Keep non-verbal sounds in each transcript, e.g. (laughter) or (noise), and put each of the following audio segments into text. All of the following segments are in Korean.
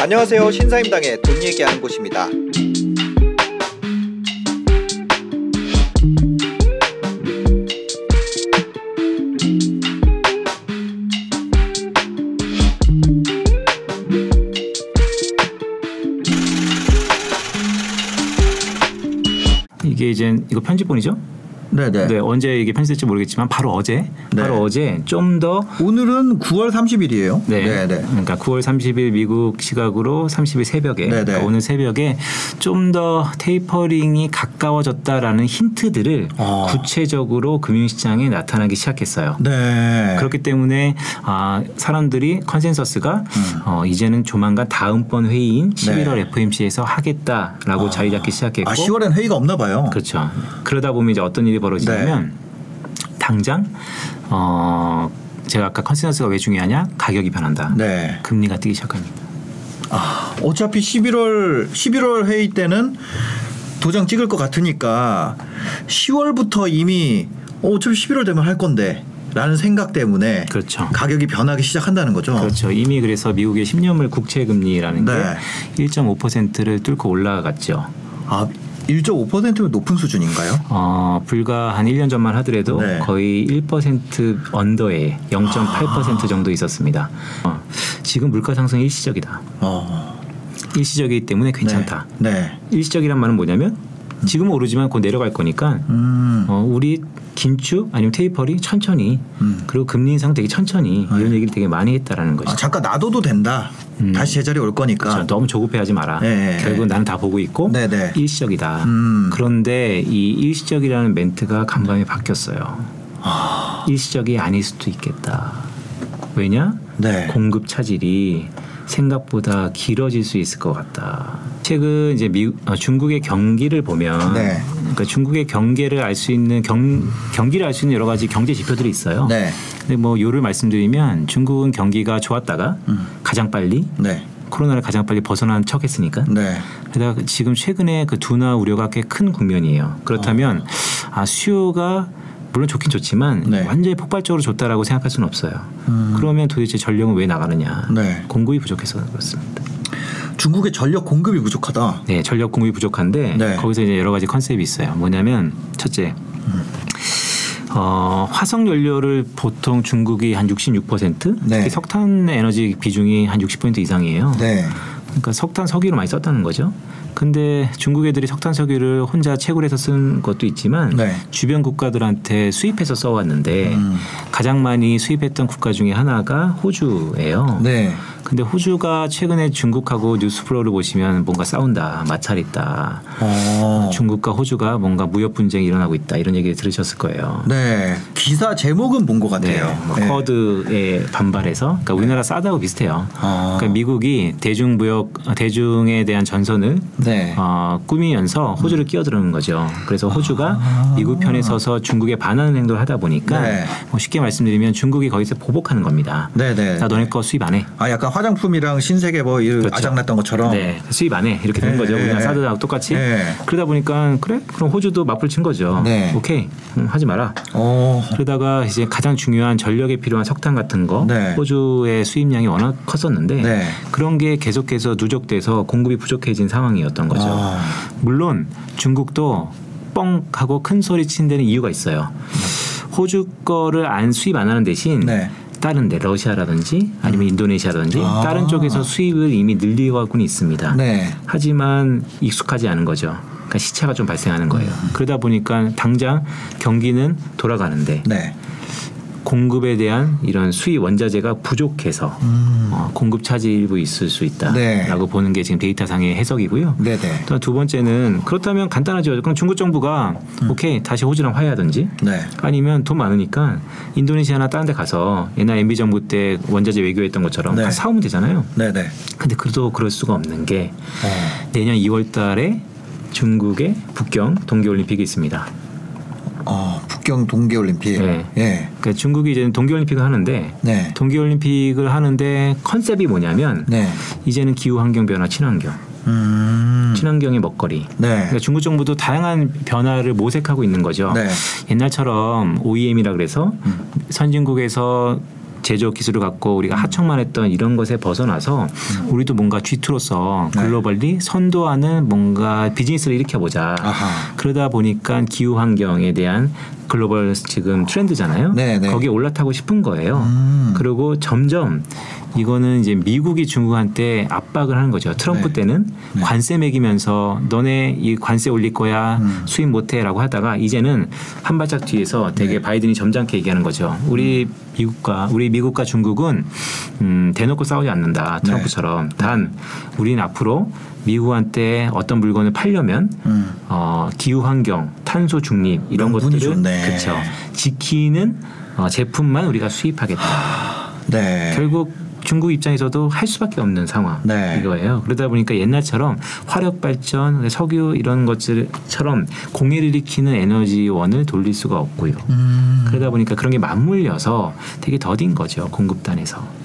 안녕하세요. 신사임당의 돈 얘기하는 곳입니다. 이게 이제 이거 편집본이죠? 네네. 네, 언제 이게 편집될지 모르겠지만 바로 어제, 네. 바로 어제 좀 더 오늘은 9월 30일이에요. 네. 네네. 그러니까 9월 30일 미국 시각으로 30일 새벽에 네네. 그러니까 오늘 새벽에 좀 더 tapering이 가까워졌다라는 힌트들을 아. 구체적으로 금융시장에 나타나기 시작했어요. 네. 그렇기 때문에 아, 사람들이 consensus가 어, 이제는 조만간 다음번 회의인 11월 음. 네. FOMC에서 하겠다라고 자리 잡기 시작했고 아 10월엔 회의가 없나 봐요. 그렇죠. 그러다 보면 이제 어떤 일이 벌어지냐면 네. 당장 어 제가 아까 consensus가 왜 중요하냐? 가격이 변한다. 네. 금리가 뛰기 시작합니다. 아, 어차피 11월 11월 회의 때는 도장 찍을 것 같으니까 10월부터 이미 어, 어차피 11월 되면 할 건데 라는 생각 때문에 그렇죠. 가격이 변하기 시작한다는 거죠. 그렇죠. 이미 그래서 미국의 10년물 국채 금리라는 네. 게 1.5%를 뚫고 올라갔죠. 아, 1.5%면 높은 수준인가요? 어, 불과 한 1년 전만 하더라도 네. 거의 1% 언더에 0.8% 정도 있었습니다. 어, 지금 물가 상승이 일시적이다. 어. 일시적이기 때문에 괜찮다. 네. 네. 일시적이란 말은 뭐냐면 지금은 오르지만 곧 내려갈 거니까 음. 어, 우리 긴축 아니면 테이퍼리 천천히 음. 그리고 금리 인상 되게 천천히 이런 네. 얘기를 되게 많이 했다라는 거죠. 아, 잠깐 놔둬도 된다. 음. 다시 제자리 올 거니까. 그렇죠. 너무 조급해하지 마라. 네. 결국은 나는 다 보고 있고 네네. 일시적이다. 음. 그런데 이 일시적이라는 멘트가 간밤에 바뀌었어요. 아. 일시적이 아닐 수도 있겠다. 왜냐? 네. 공급 차질이 생각보다 길어질 수 있을 것 같다. 최근 이제 미, 어, 중국의 경기를 보면 네. 그러니까 중국의 경계를 알 수 있는 경, 경기를 알 수 있는 여러 가지 경제 지표들이 있어요. 네. 근데 뭐 요를 말씀드리면 중국은 경기가 좋았다가 음. 가장 빨리 네. 코로나를 가장 빨리 벗어난 척 했으니까. 네. 게다가 지금 최근에 그 둔화 우려가 꽤 큰 국면이에요. 그렇다면 아 수요가 물론 좋긴 좋지만 네. 완전히 폭발적으로 좋다라고 생각할 수는 없어요. 음. 그러면 도대체 전력은 왜 나가느냐? 네. 공급이 부족해서 그렇습니다. 중국의 전력 공급이 부족하다. 네, 전력 공급이 부족한데 네. 거기서 이제 여러 가지 컨셉이 있어요. 뭐냐면 첫째, 어, 화석 연료를 보통 중국이 한 66%, 네. 특히 석탄 에너지 비중이 한 60% 이상이에요. 네. 그러니까 석탄 석유를 많이 썼다는 거죠. 근데 중국 애들이 석탄 석유를 혼자 채굴해서 쓴 것도 있지만 네. 주변 국가들한테 수입해서 써왔는데 음. 가장 많이 수입했던 국가 중에 하나가 호주예요. 네. 근데 호주가 최근에 중국하고 news flow를 보시면 뭔가 싸운다, 마찰 있다. 어. 중국과 호주가 뭔가 무역 분쟁이 일어나고 있다 이런 얘기를 들으셨을 거예요. 네. 기사 제목은 본 것 같아요. 네, 뭐 네. 쿼드에 반발해서 그러니까 우리나라 사드하고 비슷해요. 아. 그러니까 미국이 대중 무역 대중에 대한 전선을 네. 어, 꾸미면서 호주를 끼어드는 거죠. 그래서 호주가 아. 미국 편에 서서 중국에 반하는 행동을 하다 보니까 네. 뭐 쉽게 말씀드리면 중국이 거기서 보복하는 겁니다. 네, 네. 나 너네 거 수입 안 해. 아 약간 화장품이랑 신세계 뭐이 그렇죠. 아작났던 것처럼. 네, 수입 안 해. 이렇게 된 네, 거죠. 네, 우리나라 네. 사드하고 똑같이. 네. 그러다 보니까 그래? 그럼 호주도 맞불 친 거죠. 네. 오케이. 음, 하지 마라. 어. 그러다가 이제 가장 중요한 전력에 필요한 석탄 같은 거 네. 호주의 수입량이 워낙 컸었는데 네. 그런 게 계속해서 누적돼서 공급이 부족해진 상황이었 던 거죠. 아. 물론 중국도 뻥 하고 큰 소리 친 데는 이유가 있어요. 호주 거를 안 수입 안 하는 대신 네. 다른 데 러시아라든지 아니면 인도네시아라든지 아. 다른 쪽에서 수입을 이미 늘리고는 있습니다. 네. 하지만 익숙하지 않은 거죠. 그러니까 시차가 좀 발생하는 거예요. 음. 그러다 보니까 당장 경기는 돌아가는데 네. 공급에 대한 이런 수입 원자재가 부족해서 음. 어, 공급 차질 일부 있을 수 있다라고 네. 보는 게 지금 데이터상의 해석이고요. 네, 네. 또두 번째는 그렇다면 간단하죠. 그럼 중국 정부가 오케이 다시 호주랑 화해하든지 음. 네. 아니면 돈 많으니까 인도네시아나 다른 데 가서 옛날 MB 정부 때 원자재 외교했던 것처럼 네. 사오면 되잖아요. 네, 네. 근데 그래도 그럴 수가 없는 게 어. 내년 2월 달에 중국의 북경 동계올림픽이 있습니다. 어, 북경 동계올림픽. 네. 예. 그러니까 중국이 이제는 동계올림픽을 하는데 네. 동계올림픽을 하는데 컨셉이 뭐냐면 네. 이제는 기후 환경 변화 친환경, 음. 친환경의 먹거리. 네. 그러니까 중국 정부도 다양한 변화를 모색하고 있는 거죠. 네. 옛날처럼 OEM이라 그래서 선진국에서 제조업 기술을 갖고 우리가 하청만 했던 이런 것에 벗어나서 우리도 뭔가 G2로서 네. 글로벌리 선도하는 뭔가 비즈니스를 일으켜보자. 아하. 그러다 보니까 기후 환경에 대한 글로벌 지금 트렌드잖아요. 네, 네. 거기에 올라타고 싶은 거예요. 음. 그리고 점점 이거는 이제 미국이 중국한테 압박을 하는 거죠. 트럼프 네. 때는 관세 매기면서 너네 이 관세 올릴 거야 음. 수입 못해라고 하다가 이제는 한 발짝 뒤에서 되게 네. 바이든이 점잖게 얘기하는 거죠. 우리 미국과 우리 미국과 중국은 음, 대놓고 싸우지 않는다. 네. 트럼프처럼 단 우리는 앞으로 미국한테 어떤 물건을 팔려면 음. 어, 기후 환경, 탄소 중립 이런 것들을. 그렇죠. 지키는 어, 제품만 우리가 수입하겠다. 네. 결국 중국 입장에서도 할 수밖에 없는 상황 네. 이거예요. 그러다 보니까 옛날처럼 화력 발전, 석유 이런 것들처럼 공해를 일으키는 에너지원을 돌릴 수가 없고요. 음. 그러다 보니까 그런 게 맞물려서 되게 더딘 거죠 공급단에서.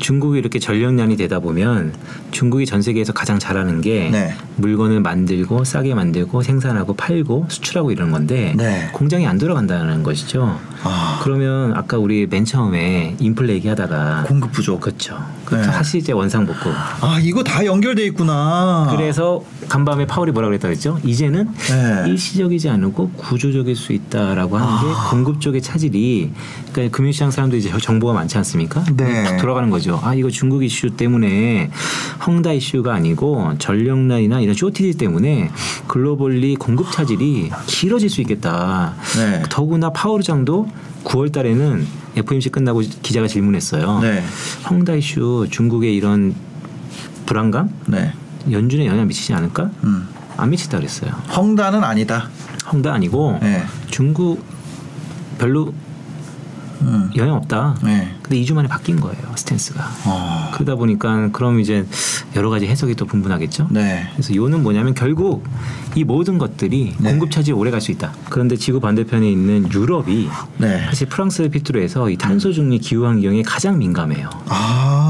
중국이 이렇게 전력난이 되다 보면 중국이 전 세계에서 가장 잘하는 게 네. 물건을 만들고 싸게 만들고 생산하고 팔고 수출하고 이런 건데 네. 공장이 안 돌아간다는 것이죠. 아. 그러면 아까 우리 맨 처음에 인플레 얘기하다가 공급 부족. 그렇죠. 네. 사실 이제 원상복구. 아 이거 다 연결돼 있구나. 그래서 간밤에 파월이 뭐라 그랬다 그랬죠? 이제는 네. 일시적이지 않고 구조적일 수 있다라고 하는 게 아. 공급 쪽의 차질이 그러니까 금융시장 사람들이 이제 정보가 많지 않습니까? 네. 탁 돌아가는 거죠. 아 이거 중국 이슈 때문에 헝다 이슈가 아니고 전력난이나 이런 쇼티지 때문에 글로벌리 공급 차질이 길어질 수 있겠다. 네. 더구나 파월의장도 9월 달에는 FOMC 끝나고 기자가 질문했어요. 네. 헝다 이슈 중국의 이런 불안감 네. 연준에 영향 미치지 않을까? 음. 안 미친다 그랬어요. 헝다는 아니다. 헝다 아니고 네. 중국 별로 음. 영향 없다. 네. 근데 2주 만에 바뀐 거예요 스탠스가. 어. 그러다 보니까 그럼 이제 여러 가지 해석이 또 분분하겠죠. 네. 그래서 요는 뭐냐면 결국 이 모든 것들이 네. 공급 차질이 오래 갈 수 있다. 그런데 지구 반대편에 있는 유럽이 네. 사실 프랑스를 필두로 해서 이 탄소 중립 기후 환경에 가장 민감해요. 아.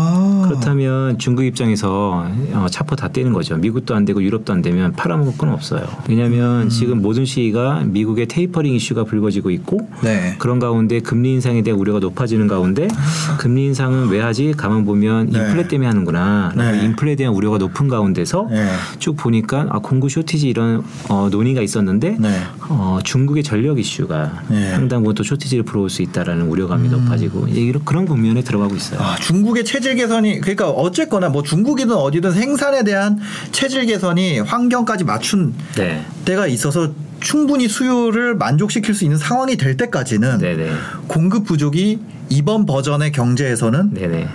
그렇다면 중국 입장에서 어, 차포 다 떼는 거죠. 미국도 안 되고 유럽도 안 되면 팔아먹을 건 없어요. 왜냐하면 음. 지금 모든 시기가 미국의 테이퍼링 이슈가 불거지고 있고 네. 그런 가운데 금리 인상에 대한 우려가 높아지는 가운데 금리 인상은 왜 하지? 가만 보면 네. 인플레 때문에 하는구나. 네. 인플레에 대한 우려가 높은 가운데서 네. 쭉 보니까 아, 공구 쇼티지 이런 어, 논의가 있었는데 네. 어, 중국의 전력 이슈가 네. 상당 부분 또 쇼티지를 불어올 수 있다라는 우려감이 높아지고 이제 이런 그런 국면에 들어가고 있어요. 아, 중국의 체질 개선이 그러니까 어쨌거나 뭐 중국이든 어디든 생산에 대한 체질 개선이 환경까지 맞춘 네. 때가 있어서 충분히 수요를 만족시킬 수 있는 상황이 될 때까지는 네네. 공급 부족이 이번 버전의 경제에서는 네네.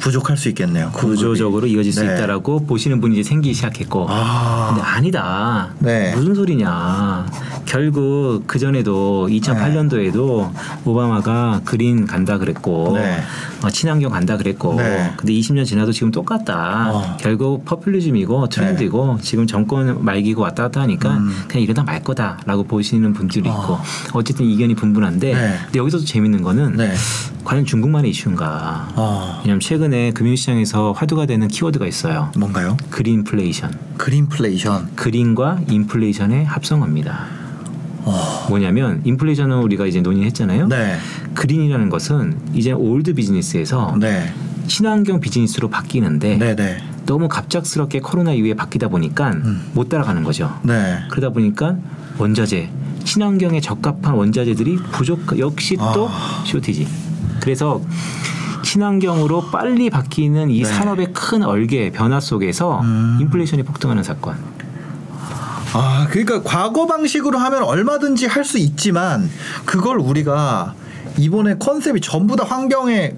부족할 수 있겠네요. 구조적으로 이어질 수 네. 있다라고 보시는 분이 이제 생기기 시작했고. 아. 근데 아니다. 네. 무슨 소리냐. 결국 그 전에도 2008년도에도 오바마가 그린 간다 그랬고 네. 어, 친환경 간다 그랬고 네. 근데 20년 지나도 지금 똑같다. 어. 결국 퍼퓰리즘이고 트렌드이고 지금 정권 말기고 왔다 갔다 하니까 음. 그냥 이러다 말 거다라고 보시는 분들이 어. 있고 어쨌든 이견이 분분한데 네. 근데 여기서도 재밌는 거는 네. 과연 중국만의 이슈인가? 어. 왜냐하면 최근에 금융시장에서 화두가 되는 키워드가 있어요. 뭔가요? 그린플레이션. 그린플레이션. 그린과 인플레이션의 합성어입니다. 어. 뭐냐면 인플레이션은 우리가 이제 논의했잖아요. 네. 그린이라는 것은 이제 old 비즈니스에서 네. 친환경 비즈니스로 바뀌는데 네, 네. 너무 갑작스럽게 코로나 이후에 바뀌다 보니까 음. 못 따라가는 거죠. 네. 그러다 보니까 원자재, 친환경에 적합한 원자재들이 부족, 역시 또 아. shortage. 그래서 친환경으로 빨리 바뀌는 이 네. 산업의 큰 얼개 변화 속에서 음. 인플레이션이 폭등하는 사건. 아, 그러니까 과거 방식으로 하면 얼마든지 할 수 있지만 그걸 우리가 이번에 컨셉이 전부 다 환경에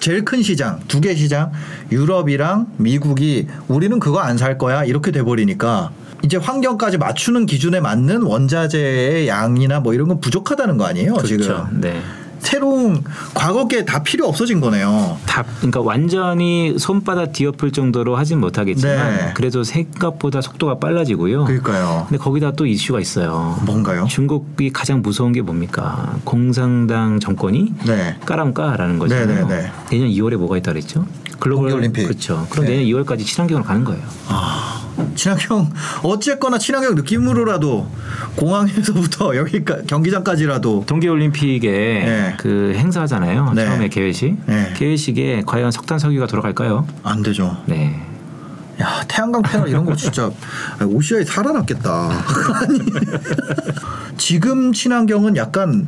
제일 큰 시장 두 개 시장 유럽이랑 미국이 우리는 그거 안 살 거야 이렇게 돼 버리니까 이제 환경까지 맞추는 기준에 맞는 원자재의 양이나 뭐 이런 건 부족하다는 거 아니에요 그렇죠. 지금 네. 새로운 과거게 다 필요 없어진 거네요. 다 그러니까 완전히 손바닥 뒤엎을 정도로 하진 못하겠지만 네. 그래도 생각보다 속도가 빨라지고요. 그러니까요. 근데 거기다 또 이슈가 있어요. 뭔가요? 중국이 가장 무서운 게 뭡니까? 공산당 정권이 네. 까랑까라는 거잖아요. 네, 네, 네. 내년 2월에 뭐가 있다 그랬죠? 글로벌 동계올림픽. 그렇죠. 그럼 네. 내년 2월까지 친환경으로 가는 거예요. 아, 친환경 어쨌거나 친환경 느낌으로라도 공항에서부터 (laughs) 여기 경기장까지라도 동계올림픽에 네. 그 행사하잖아요. 네. 처음에 개회식. 네. 개회식에 과연 석탄 석유가 돌아갈까요? 안 되죠. 네. 야 태양광 패널 이런 거 진짜 오시아에 살아났겠다. (laughs) 아니, 지금 친환경은 약간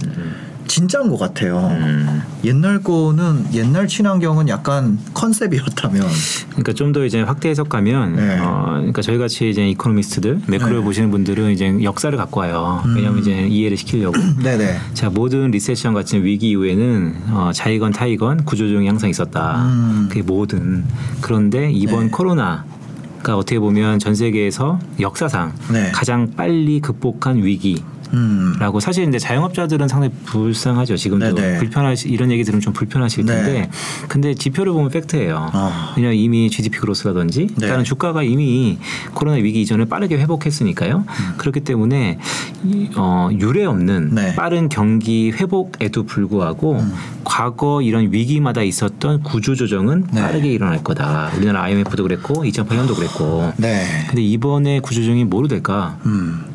진짜인 것 같아요. 음. 옛날 거는 옛날 친환경은 약간 컨셉이었다면 그러니까 좀 더 이제 확대 해석하면 네. 어 그러니까 저희 같이 이제 economist들 macro를 네. 보시는 분들은 이제 역사를 갖고 와요. 음. 왜냐하면 이제 이해를 시키려고. 네네 (clears throat) 자 모든 recession 같은 위기 이후에는 어, 자의건 타의건 구조조정이 항상 있었다. 음. 그게 모든 그런데 이번 네. 코로나가 어떻게 보면 전 세계에서 역사상 네. 가장 빨리 극복한 위기. 음. 라고 사실 근데 자영업자들은 상당히 불쌍하죠 지금도 네네. 불편하시 이런 얘기 들으면 좀 불편하실 네. 텐데 근데 지표를 보면 팩트예요. 어. 왜냐면 이미 GDP 그로스라든지 네. 다른 주가가 이미 코로나 위기 이전을 빠르게 회복했으니까요. 그렇기 때문에 이, 어, 유례 없는 음. 네. 빠른 경기 회복에도 불구하고 음. 과거 이런 위기마다 있었던 구조 조정은 네. 빠르게 일어날 거다. 우리나라 IMF도 그랬고 2008년도 그랬고. 네. 근데 이번에 구조 조정이 뭐로 될까? 음.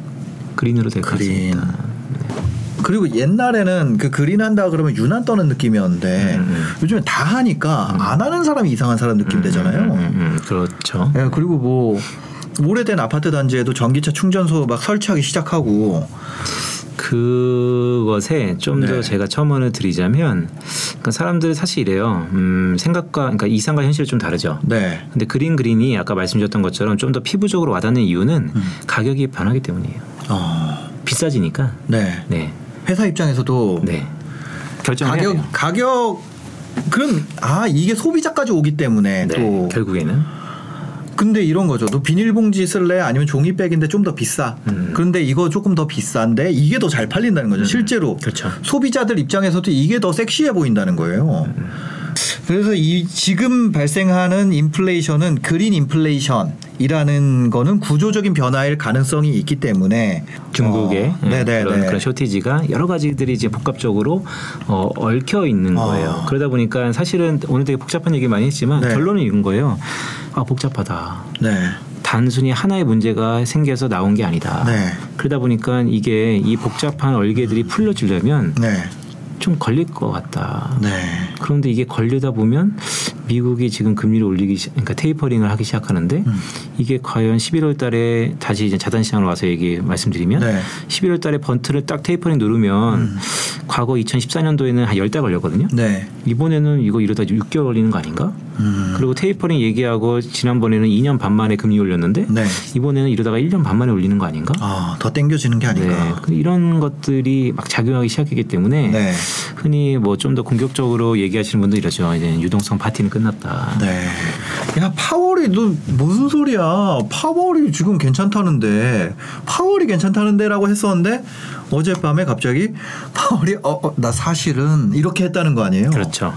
그린으로 될것 그린. 같습니다. 그리고 옛날에는 그 그린 한다 그러면 유난 떠는 느낌이었는데 음, 음. 요즘엔 다 하니까 안 하는 사람이 이상한 사람 느낌 되잖아요. 음, 음, 음, 그렇죠. 예, 그리고 뭐 오래된 아파트 단지에도 전기차 충전소 막 설치하기 시작하고 그것에 좀더 네. 제가 첨언을 드리자면 그러니까 사람들 사실 이래요. 음, 생각과 그러니까 이상과 현실이 좀 다르죠. 네. 근데 그린 그린이 아까 말씀드렸던 것처럼 좀 더 피부적으로 와닿는 이유는 음. 가격이 변하기 때문이에요. 어. 비싸지니까. 네. 네. 회사 입장에서도 네. 결정해야 가격 돼요. 가격 그럼 아 이게 소비자까지 오기 때문에 네. 또 결국에는 근데 이런 거죠. 너 비닐봉지 쓸래? 아니면 종이백인데 좀 더 비싸. 음. 그런데 이거 조금 더 비싼데 이게 더 잘 팔린다는 거죠. 실제로 그렇죠. 소비자들 입장에서도 이게 더 섹시해 보인다는 거예요. 그래서 이 지금 발생하는 인플레이션은 그린 인플레이션이라는 거는 구조적인 변화일 가능성이 있기 때문에 중국의 어, 예, 네네네. 그런, 그런 쇼티지가 여러 가지들이 이제 복합적으로 어, 얽혀 있는 거예요. 어. 그러다 보니까 사실은 오늘 되게 복잡한 얘기 많이 했지만 네. 결론은 이런 거예요. 아 복잡하다. 네. 단순히 하나의 문제가 생겨서 나온 게 아니다. 네. 그러다 보니까 이게 이 복잡한 얼개들이 풀려지려면 네. 좀 걸릴 것 같다. 네. 그런데 이게 걸리다 보면 미국이 지금 금리를 올리기 시- 그러니까 테이퍼링을 하기 시작하는데 음. 이게 과연 11월 달에 다시 이제 자산 시장으로 와서 얘기 말씀드리면 네. 11월 달에 버튼을 딱 테이퍼링 누르면 과거 2014년도에는 한열달 걸렸거든요. 네. 이번에는 이거 이러다 6개월 걸리는 거 아닌가? 음. 그리고 테이퍼링 얘기하고 지난번에는 2년 반 만에 금리 올렸는데 네. 이번에는 이러다가 1년 반 만에 올리는 거 아닌가? 아, 더 땡겨지는 게 네. 아닌가. 근데 이런 것들이 막 작용하기 시작했기 때문에 네. 흔히 뭐 좀 더 공격적으로 얘기하시는 분들 이러죠. 이제 유동성 파티는 끝났다. 네. 야, 파월이 너 무슨 소리야? 파월이 지금 괜찮다는데 파월이 괜찮다는데라고 했었는데 어젯밤에 갑자기 파월이 어, 어, 나 사실은 이렇게 했다는 거 아니에요? 그렇죠.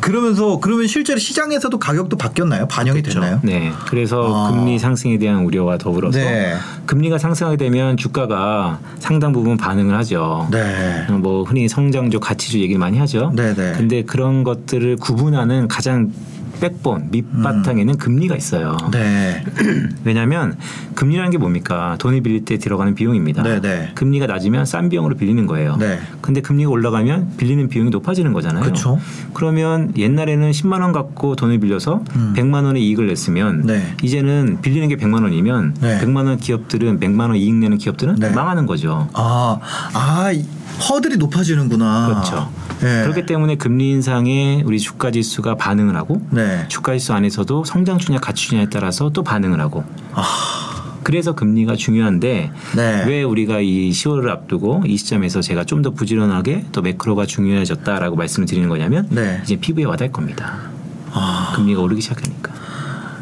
그러면서 그러면 실제로 시장에서도 가격도 바뀌었나요? 반영이 됐나요? 네. 그래서 아. 금리 상승에 대한 우려와 더불어서 네. 금리가 상승하게 되면 주가가 상당 부분 반응을 하죠. 네. 뭐 흔히 성장주, 가치주 얘기를 많이 하죠. 네, 네. 근데 그런 것들을 구분하는 가장 백본 밑바탕에는 금리가 있어요. 네. (clears throat) 왜냐하면 금리라는 게 뭡니까? 돈을 빌릴 때 들어가는 비용입니다. 네, 네. 금리가 낮으면 싼 비용으로 빌리는 거예요. 네. 근데 금리가 올라가면 빌리는 비용이 높아지는 거잖아요. 그쵸. 그러면 옛날에는 10만 원 갖고 돈을 빌려서 음. 100만 원의 이익을 냈으면 네. 이제는 빌리는 게 100만 원이면 네. 100만 원 기업들은 100만 원 이익 내는 기업들은 네. 망하는 거죠. 아, 아, 이- 허들이 높아지는구나. 그렇죠. 네. 그렇기 때문에 금리 인상에 우리 주가 지수가 반응을 하고 네. 주가 지수 안에서도 성장주냐 가치주냐에 따라서 또 반응을 하고 그래서 금리가 중요한데 아. 네. 왜 우리가 이 10월을 앞두고 이 시점에서 제가 좀 더 부지런하게 또 매크로가 중요해졌다라고 말씀을 드리는 거냐면 네. 이제 피부에 와닿을 겁니다. 아, 금리가 오르기 시작하니까.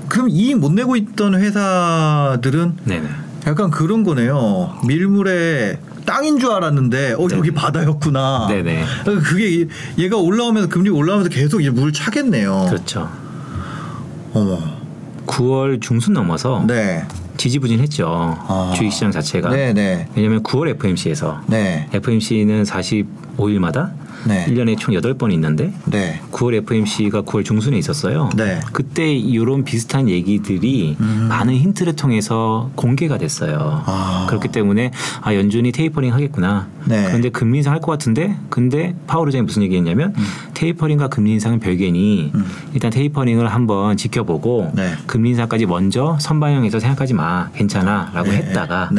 그럼 이익 못 내고 있던 회사들은 네네. 약간 그런 거네요. 밀물에 땅인 줄 알았는데 어 여기 바다였구나. 네네. 그게 얘가 올라오면서 금리 올라오면서 계속 이제 물 차겠네요. 그렇죠. 어머. 9월 중순 넘어서 네. 지지부진했죠. 아. 주식시장 자체가. 네네. 왜냐하면 9월 FMC에서 네. FMC는 45일마다 네. 1년에 총 8번 있는데 네. 9월 FMC가 9월 중순에 있었어요. 네. 그때 이런 비슷한 얘기들이 많은 힌트를 통해서 공개가 됐어요. 음. 아. 그렇기 때문에 아 연준이 테이퍼링 하겠구나. 네. 그런데 금리 인상 할 것 같은데 근데 파월 의장이 무슨 얘기했냐면 음. 테이퍼링과 금리 인상은 별개니 일단 테이퍼링을 한번 지켜보고 네. 금리 인상까지 먼저 선반영해서 생각하지 마. 괜찮아라고 네. 했다가.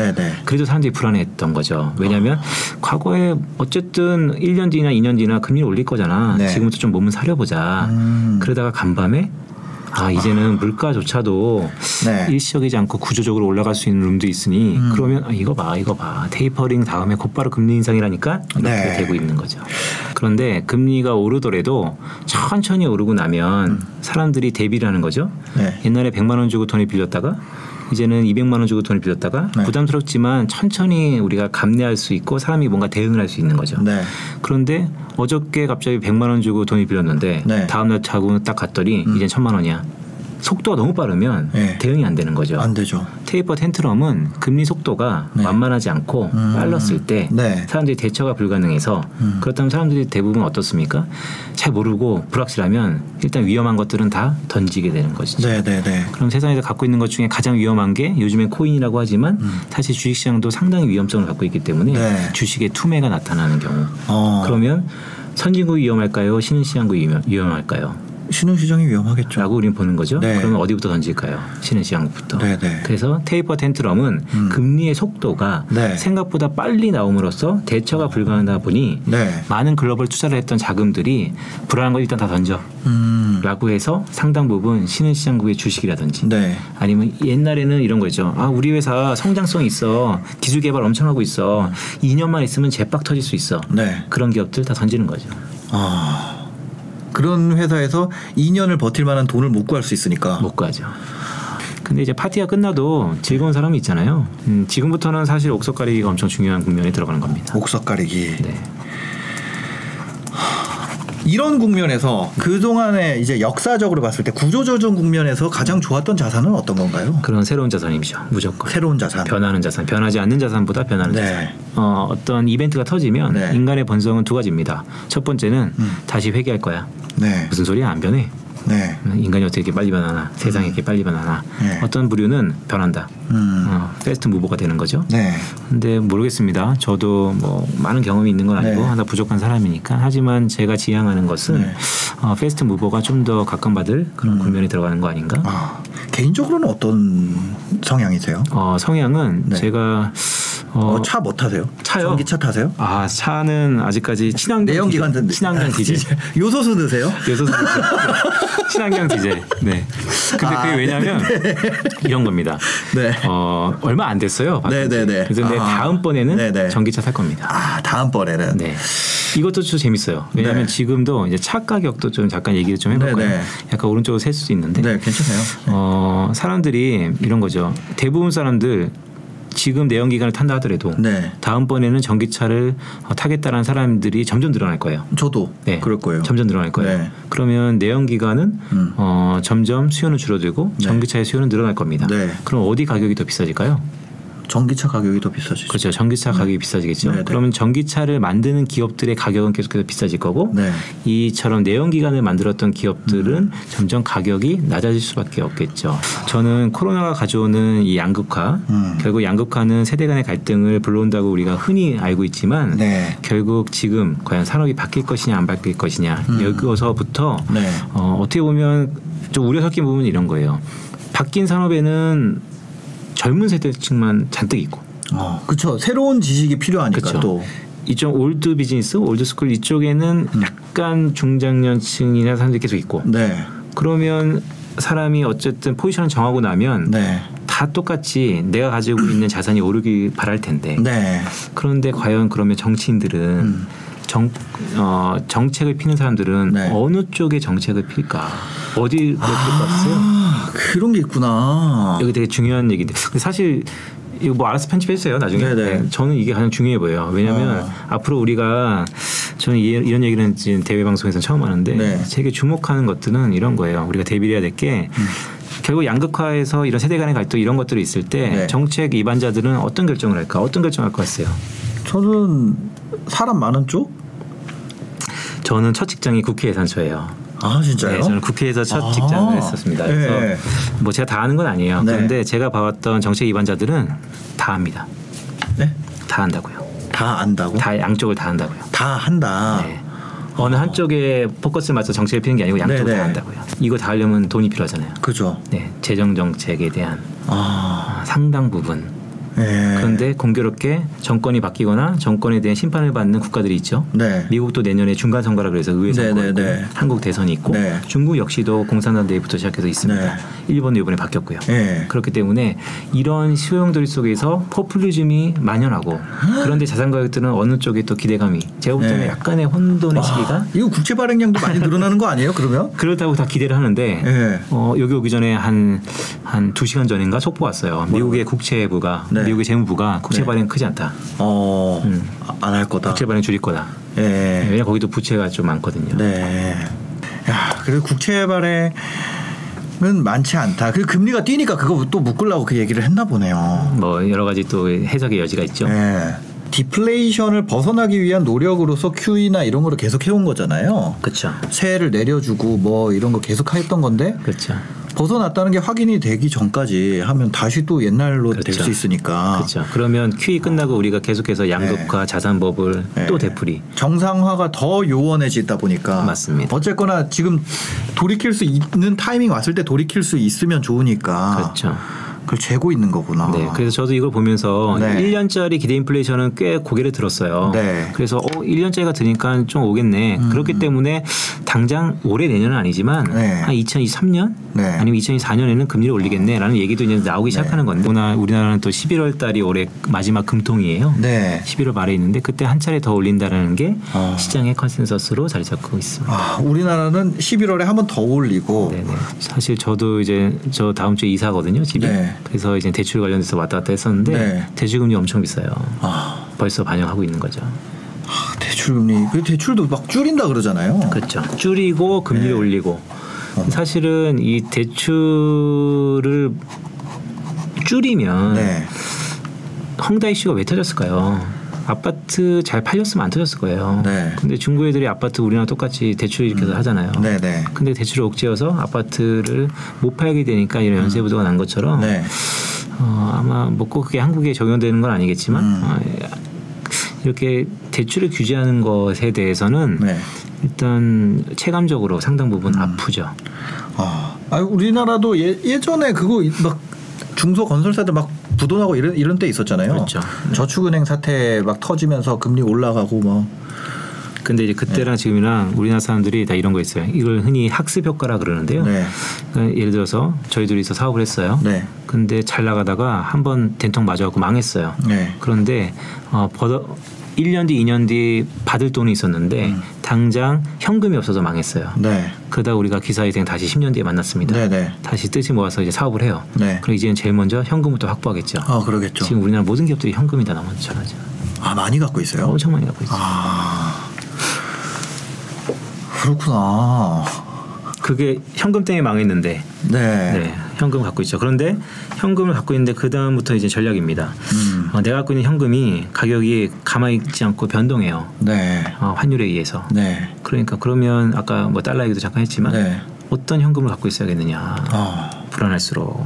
그래도 사람들이 불안했던 거죠. 왜냐하면 과거에 어쨌든 1년 뒤나 2년 뒤나 금리 를 올릴 거잖아. 네. 지금부터 좀 몸은 사려보자. 음. 그러다가 간밤에 아 이제는 물가조차도 네. 일시적이지 않고 구조적으로 올라갈 수 있는 룸도 있으니 음. 그러면 아, 이거 봐 이거 봐 테이퍼링 다음에 곧바로 금리 인상이라니까 이렇게 네. 되고 있는 거죠. 그런데 금리가 오르더라도 천천히 오르고 나면 사람들이 대비를 하는 거죠. 음. 네. 옛날에 100만 원 주고 돈을 빌렸다가 이제는 200만 원 주고 돈을 빌렸다가 네. 부담스럽지만 천천히 우리가 감내할 수 있고 사람이 뭔가 대응을 할 수 있는 거죠. 네. 그런데 어저께 갑자기 100만 원 주고 돈을 빌렸는데 네. 다음 날 자고 딱 갔더니 이제 천만 원이야. 속도가 너무 빠르면 네. 대응이 안 되는 거죠. 안 되죠. 테이퍼 텐트럼은 금리 속도가 네. 만만하지 않고 음. 빨랐을 때 네. 사람들이 대처가 불가능해서 음. 그렇다면 사람들이 대부분 어떻습니까? 잘 모르고 불확실하면 일단 위험한 것들은 다 던지게 되는 것이죠. 네, 네, 네. 그럼 세상에서 갖고 있는 것 중에 가장 위험한 게 요즘엔 코인이라고 하지만 사실 주식시장도 상당히 위험성을 갖고 있기 때문에 음. 네. 주식의 투매가 나타나는 경우 어. 그러면 선진국이 위험할까요? 신흥시장국이 위험- 위험할까요? 신흥시장이 위험하겠죠. 라고 우리는 보는 거죠. 네. 그러면 어디부터 던질까요? 신흥시장부터. 네, 네. 그래서 테이퍼 텐트럼은 음. 금리의 속도가 네. 생각보다 빨리 나옴으로써 대처가 불가능하다 보니 네. 많은 글로벌 투자를 했던 자금들이 불안한 거 일단 다 던져. 음. 라고 해서 상당 부분 신흥시장국의 주식이라든지 네. 아니면 옛날에는 이런 거죠. 아, 우리 회사 성장성 있어. 기술 개발 엄청 하고 있어. 2년만 있으면 제빡 터질 수 있어. 네. 그런 기업들 다 던지는 거죠. 아. 그런 회사에서 2년을 버틸 만한 돈을 못 구할 수 있으니까. 못 가죠. 근데 이제 파티가 끝나도 즐거운 사람이 있잖아요. 음, 지금부터는 사실 옥석 가리기가 엄청 중요한 국면에 들어가는 겁니다. 옥석 가리기. 네. 이런 국면에서 그동안에 이제 역사적으로 봤을 때 구조조정 국면에서 가장 좋았던 자산은 어떤 건가요? 그런 새로운 자산이죠. 무조건. 새로운 자산. 변하는 자산, 변하지 않는 자산보다 변하는 네. 자산. 어, 어떤 이벤트가 터지면 네. 인간의 본성은 두 가지입니다. 첫 번째는 음. 다시 회귀할 거야. 네. 무슨 소리야 안 변해? 네. 인간이 어떻게 이렇게 빨리 변하나? 세상이 이렇게 빨리 변하나? 네. 어떤 부류는 변한다. 음. 어, fast mover가 되는 거죠. 네. 근데 모르겠습니다. 저도 뭐 많은 경험이 있는 건 아니고 네. 하나 부족한 사람이니까 하지만 제가 지향하는 것은 네. 어, fast mover가 좀 더 각광받을 그런 음. 국면에 들어가는 거 아닌가? 아, 개인적으로는 어떤 성향이세요? 어, 성향은 네. 제가 어, 어, 차 뭐 타세요? 차요? 전기차 타세요? 아 차는 아직까지 친환경 내연기관 디젤, 든 친환경 디젤 요소수 넣으세요? 요소수 (laughs) 친환경 디젤 네 근데 아, 그게 왜냐면 이런 겁니다 네. 어 얼마 안 됐어요. 네네네. 그래서 내 아하. 다음 번에는 네네. 전기차 살 겁니다 아, 다음번에는. 네. 이것도 좀 재밌어요. 왜냐하면 네. 지금도 이제 차 가격도 좀 잠깐 얘기를 좀 해볼 거예요. 네네. 약간 오른쪽으로 셀 수도 있는데, 네, 괜찮아요. 어, 사람들이 이런 거죠. 대부분 사람들 지금 내연기관을 탄다 하더라도 네. 다음번에는 전기차를 어, 타겠다는 사람들이 점점 늘어날 거예요. 저도 네, 그럴 거예요. 점점 늘어날 거예요. 네. 그러면 내연기관은 음. 어, 점점 수요는 줄어들고 네. 전기차의 수요는 늘어날 겁니다. 네. 그럼 어디 가격이 더 비싸질까요? 전기차 가격이 더 비싸지죠. 그렇죠. 전기차 가격이 비싸지겠죠. 네, 네. 그러면 전기차를 만드는 기업들의 가격은 계속해서 비싸질 거고 네. 이처럼 내연기관을 만들었던 기업들은 음. 점점 가격이 낮아질 수밖에 없겠죠. 저는 코로나가 가져오는 이 양극화, 음. 결국 양극화는 세대 간의 갈등을 불러온다고 우리가 흔히 알고 있지만 네. 결국 지금 과연 산업이 바뀔 것이냐 안 바뀔 것이냐 음. 여기서부터 네. 어, 어떻게 보면 좀 우려 섞인 부분은 이런 거예요. 바뀐 산업에는 젊은 세대층만 잔뜩 있고 어, 그렇죠. 새로운 지식이 필요하니까 그쵸. 또. 이쪽 old business, old school 이쪽에는 음. 약간 중장년층이나 사람들이 계속 있고 네. 그러면 사람이 어쨌든 포지션을 정하고 나면 네. 다 똑같이 내가 가지고 (clears throat) 있는 자산이 오르길 바랄 텐데 네. 그런데 과연 그러면 정치인들은 음. 정, 어, 정책을 피는 사람들은 네. 어느 쪽의 정책을 필까? 어디를 필 것 같으세요? 아, 그런 게 있구나. 여기 되게 중요한 얘기인데 사실 이거 뭐 알아서 편집해 주세요 나중에. 네네. 네, 저는 이게 가장 중요해 보여요. 왜냐하면 아. 앞으로 우리가 저는 이, 이런 얘기는 지금 대외 방송에서 처음 하는데 네. 되게 주목하는 것들은 이런 거예요. 우리가 대비를 해야 될 게. 음. 결국 양극화에서 이런 세대 간의 갈등 이런 것들이 있을 때 네. 정책 입안자들은 어떤 결정을 할까? 어떤 결정을 할것 같아요? 저는 사람 많은 쪽? 저는 첫 직장이 국회 예산처예요. 아 진짜요? 네, 저는 국회에서 첫 아. 직장을 했었습니다. 그래서 네. 뭐 제가 다 아는 건 아니에요. 네. 그런데 제가 봐왔던 정책 입안자들은 다 합니다. 네? 다 한다고요. 다 안다고? 다 양쪽을 다 한다고요. 다 한다. 네. 어느 한쪽에 포커스를 맞춰 정책을 피는 게 아니고 양쪽을 네네. 다 한다고요. 이거 다 하려면 돈이 필요하잖아요. 그죠. 네, 재정 정책에 대한 아, 아, 상당 부분. 네. 그런데 공교롭게 정권이 바뀌거나 정권에 대한 심판을 받는 국가들이 있죠. 네. 미국도 내년에 중간 선거라 그래서 의회 선거 네, 있고 네, 네. 한국 대선이 있고 네. 중국 역시도 공산당 대회부터 시작해서 있습니다. 네. 일본도 이번에 바뀌었고요. 네. 그렇기 때문에 이런 소용돌이 속에서 포퓰리즘이 만연하고 그런데 자산 가격들은 어느 쪽에 또 기대감이 제가 볼 때는 네. 약간의 혼돈의 시기가 아, 이거 국채 발행량도 많이 늘어나는 거 아니에요? 그러면? (laughs) 그렇다고 다 기대를 하는데 네. 어, 여기 오기 전에 한 한 두 시간 전인가 속보 왔어요. 미국의 국채부가 네. 미국의 재무부가 국채 네. 발행 크지 않다. 어, 음. 안할 거다. 국채 발행 줄일 거다. 예. 왜냐 면 거기도 부채가 좀 많거든요. 네. 야, 그래도 국채 발행 은 많지 않다. 그 금리가 뛰니까 그거 또 묶으려고 그 얘기를 했나 보네요. 뭐 여러 가지 또 해석의 여지가 있죠. 예. 디플레이션을 벗어나기 위한 노력으로서 QE나 이런 거를 계속 해온 거잖아요. 그렇죠. 세를 내려주고 뭐 이런 거 계속 했던 건데 그렇죠. 벗어났다는 게 확인이 되기 전까지 하면 다시 또 옛날로 될 그렇죠. 수 있으니까 그렇죠. 그러면 QE 끝나고 우리가 계속해서 양극화 자산법을 네. 또 되풀이. 정상화가 더 요원해지다 보니까 맞습니다. 어쨌거나 지금 돌이킬 수 있는 타이밍 왔을 때 돌이킬 수 있으면 좋으니까 그렇죠. 그걸 재고 있는 거구나. 네, 그래서 저도 이걸 보면서 아. 네. 1년짜리 기대 인플레이션은 꽤 고개를 들었어요. 네. 그래서 어, 1년짜리가 드니까 좀 오겠네. 그렇기 때문에 당장 올해 내년은 아니지만 음. 네. 한 2023년 네. 아니면 2024년에는 금리를 올리겠네라는 얘기도 이제 나오기 시작하는 건데 우리나라- 우리나라는 또 11월 달이 올해 마지막 금통위예요. 네. 11월 말에 있는데 그때 한 차례 더 올린다라는 게 어. 시장의 컨센서스로 자리 잡고 있습니다. 아, 우리나라는 11월에 한 번 더 올리고 네네. 사실 저도 이제 저 다음 주에 이사거든요 집이. 네. 그래서 이제 대출 관련해서 왔다 갔다 했었는데 네. 대출금리 엄청 비싸요. 아, 벌써 반영하고 있는 거죠. 아, 대출금리 그 대출도 막 줄인다 그러잖아요. 그렇죠. 줄이고 금리를 네. 올리고 어. 사실은 이 대출을 줄이면 네. 헝다 이슈가 왜 터졌을까요? 아파트 잘 팔렸으면 안 터졌을 거예요. 네. 근데 중국 애들이 아파트 우리나라 똑같이 대출 이렇게 해서 하잖아요. 네, 네. 근데 대출을 옥죄어서 아파트를 못 팔게 되니까 이런 연쇄 부도가 난 것처럼 네. 어, 아마 뭐꼭 그게 한국에 적용되는 건 아니겠지만 음. 어, 이렇게 대출을 규제하는 것에 대해서는 네. 일단 체감적으로 상당 부분 음. 아프죠. 아, 아 우리나라도 예, 예전에 그거 막 중소 건설사들 막 부도나고 이런 이런 때 있었잖아요. 그렇죠. 저축은행 사태 막 터지면서 금리 올라가고 뭐. 근데 이제 그때랑 네. 지금이랑 우리나라 사람들이 다 이런 거 있어요. 이걸 흔히 학습 효과라 그러는데요. 네. 그러니까 예를 들어서 저희 둘이서 사업을 했어요. 네. 근데 잘 나가다가 한 번 된통 맞아갖고 망했어요. 네. 그런데 어, 버더 1년 뒤, 2년 뒤 받을 돈이 있었는데 당장 현금이 없어서 망했어요. 음. 네. 그러다 우리가 기사회생 다시 10년 뒤에 만났습니다. 네, 네. 다시 뜻이 모아서 이제 사업을 해요. 네. 그럼 이제는 제일 먼저 현금부터 확보하겠죠. 아, 그러겠죠. 지금 우리나라 모든 기업들이 현금이 다 너무 잘하죠. 아, 많이 갖고 있어요. 엄청 많이 갖고 있어요. 아. 그렇구나. 그게 현금 때문에 망했는데 네. 네, 현금 갖고 있죠. 그런데 현금을 갖고 있는데 그 다음부터 이제 전략입니다. 음. 어, 내가 갖고 있는 현금이 가격이 가만히 있지 않고 변동해요. 네. 어, 환율에 의해서. 네. 그러니까 그러면 아까 뭐 달러 얘기도 잠깐 했지만 네. 어떤 현금을 갖고 있어야겠느냐. 아. 불안할수록.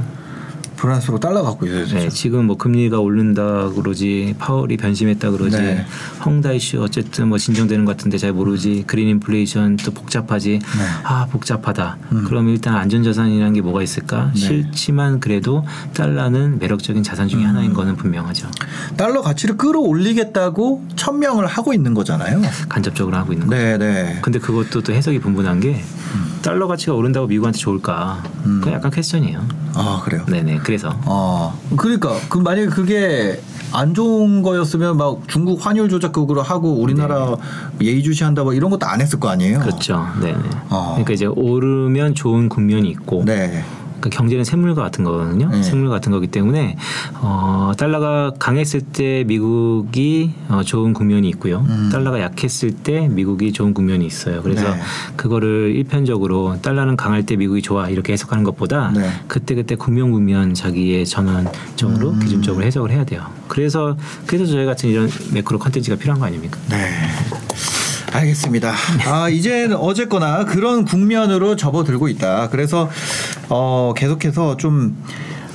불안스러워 달러 갖고 되죠. 네, 지금 뭐 금리가 오른다 그러지 파월이 변심했다 그러지 네. 헝다 이슈 어쨌든 뭐 진정되는 것 같은데 잘 모르지 그린 인플레이션 또 복잡하지 네. 아 복잡하다 음. 그럼 일단 안전자산이라는 게 뭐가 있을까 네. 싫지만 그래도 달러는 매력적인 자산 중에 음. 하나인 거는 분명하죠 달러 가치를 끌어올리겠다고 천명을 하고 있는 거잖아요. 간접적으로 하고 있는 거 네, 네. 근데 그것도 또 해석이 분분한 게 달러 가치가 오른다고 미국한테 좋을까 음. 그건 약간 퀘스천이에요 아, 그래요. 네네 그래서 아, 그러니까 그 만약에 그게 안 좋은 거였으면 막 중국 환율 조작국으로 하고 우리나라 예의주시한다 뭐 이런 것도 안 했을 거 아니에요. 네. 그렇죠 네네 어. 그러니까 이제 오르면 좋은 국면이 있고 네. 그러니까 경제는 샘물과 같은 거거든요. 네. 샘물 같은 거기 때문에 어, 달러가 강했을 때 미국이 어, 좋은 국면이 있고요. 음. 달러가 약했을 때 미국이 좋은 국면이 있어요. 그래서 네. 그거를 일편적으로 달러는 강할 때 미국이 좋아 이렇게 해석하는 것보다 네. 그때 그때 국면 국면 자기의 전환점으로 음. 기준적으로 해석을 해야 돼요. 그래서 그래서 저희 같은 이런 매크로 컨텐츠가 필요한 거 아닙니까? 네. 알겠습니다. 아, 이제는 어쨌거나 그런 국면으로 접어들고 있다. 그래서 어, 계속해서 좀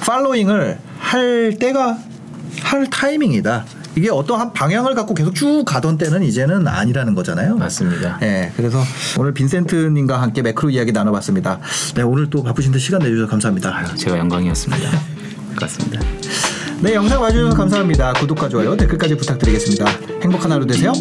팔로잉을 할 때가 할 타이밍이다. 이게 어떠한 방향을 갖고 계속 쭉 가던 때는 이제는 아니라는 거잖아요. 맞습니다. 네, 그래서 오늘 빈센트님과 함께 매크로 이야기 나눠봤습니다. 네, 오늘 또 바쁘신데 시간 내주셔서 감사합니다. 아유, 제가 영광이었습니다. (laughs) 그렇습니다. 네, 영상 봐주셔서 감사합니다. 구독과 좋아요, 댓글까지 부탁드리겠습니다. 행복한 하루 되세요.